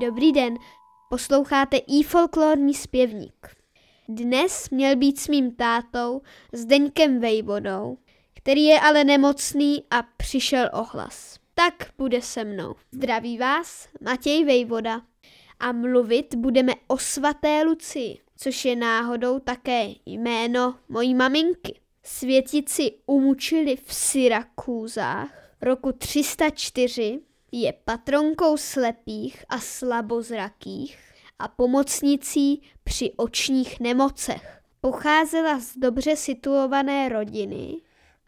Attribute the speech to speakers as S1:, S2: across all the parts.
S1: Dobrý den, posloucháte i folklorní zpěvník. Dnes měl být s mým tátou Zdeňkem Vejvodou, který je ale nemocný a přišel ohlas. Tak bude se mnou. Zdraví vás, Matěj Vejvoda. A mluvit budeme o svaté Lucii, což je náhodou také jméno mojí maminky. Světici umučili v Syrakúzách roku 304 je patronkou slepých a slabozrakých a pomocnicí při očních nemocech. Pocházela z dobře situované rodiny,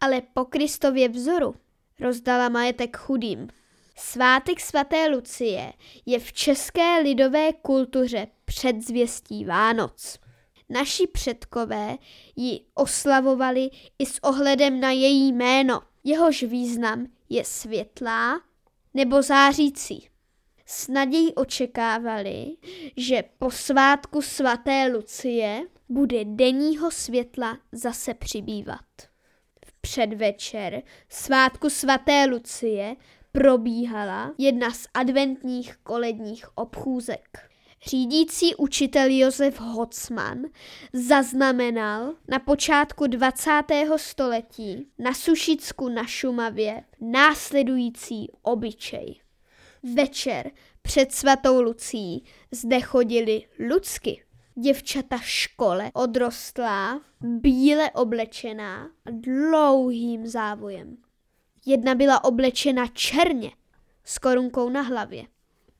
S1: ale po Kristově vzoru rozdala majetek chudým. Svátek svaté Lucie je v české lidové kultuře předzvěstí Vánoc. Naši předkové ji oslavovali i s ohledem na její jméno. Jehož význam je světlá nebo zářící. S nadějí očekávali, že po svátku svaté Lucie bude denního světla zase přibývat. V předvečer svátku svaté Lucie probíhala jedna z adventních koledních obchůzek. Řídící učitel Josef Hocman zaznamenal na počátku 20. století na Sušicku na Šumavě následující obyčej. Večer před svatou Lucí zde chodili ludsky. Děvčata škole odrostlá, bíle oblečená a dlouhým závojem. Jedna byla oblečena černě s korunkou na hlavě.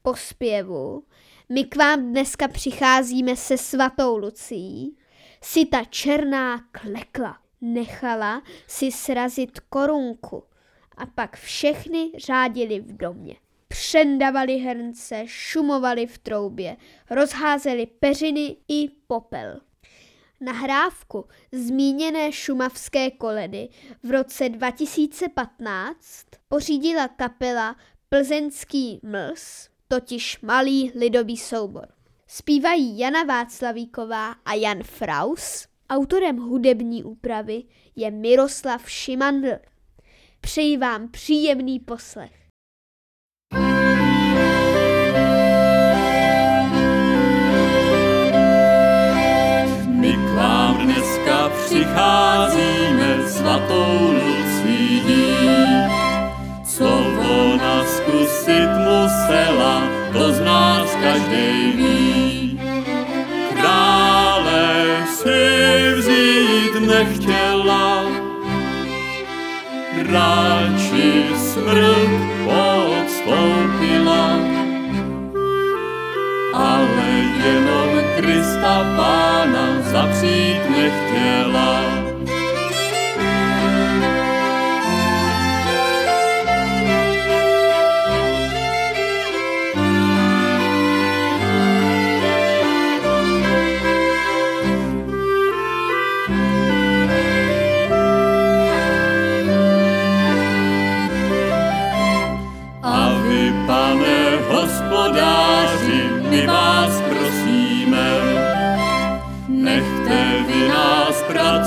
S1: Po zpěvu my k vám dneska přicházíme se svatou Lucí, si ta černá klekla. Nechala si srazit korunku a pak všechny řádili v domě. Přendavali hrnce, šumovali v troubě, rozházeli peřiny i popel. Nahrávku zmíněné šumavské koledy v roce 2015 pořídila kapela Plzeňský mls totiž malý lidový soubor. Zpívají Jana Václavíková a Jan Fraus. Autorem hudební úpravy je Miroslav Šimandl. Přeji vám příjemný poslech.
S2: Přicházíme svatou ona zkusit musela, to z nás každý ví. Krále si vzít nechtěla, radši smrt podstoupila, ale jenom Krista Pána zapřít nechtěla.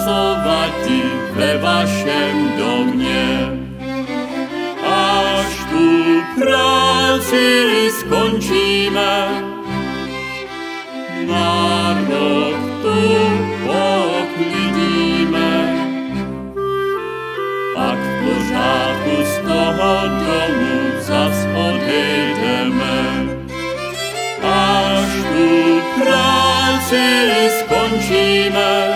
S2: Pracovati ve vašem domě. Až tu práci skončíme, národ tu poklidíme. Pak v pořádku z toho domu zas odejdeme. Až tu práci skončíme,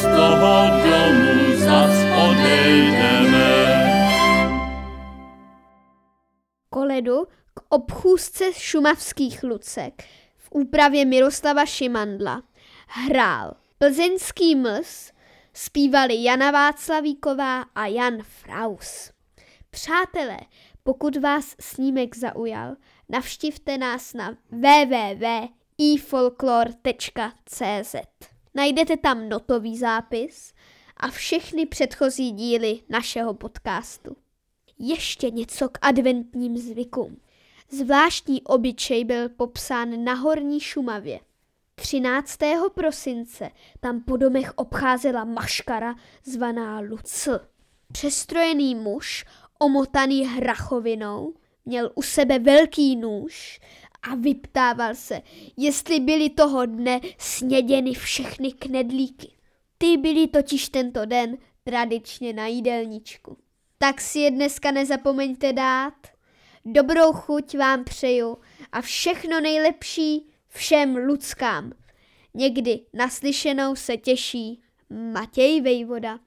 S2: z toho domu zas odejdeme.
S1: Koledu k obchůzce šumavských lucek v úpravě Miroslava Šimandla hrál plzeňský mls, zpívali Jana Václavíková a Jan Fraus. Přátelé, pokud vás snímek zaujal, navštivte nás na www.ifolklor.cz. Najdete tam notový zápis a všechny předchozí díly našeho podcastu. Ještě něco k adventním zvykům. Zvláštní obyčej byl popsán na Horní Šumavě. 13. prosince tam po domech obcházela maškara zvaná Lucl. Přestrojený muž, omotaný hrachovinou, měl u sebe velký nůž a vyptával se, jestli byly toho dne sněděny všechny knedlíky. Ty byly totiž tento den tradičně na jídelníčku. Tak si je dneska nezapomeňte dát. Dobrou chuť vám přeju a všechno nejlepší všem lidskám. Někdy naslyšenou se těší Matěj Vejvoda.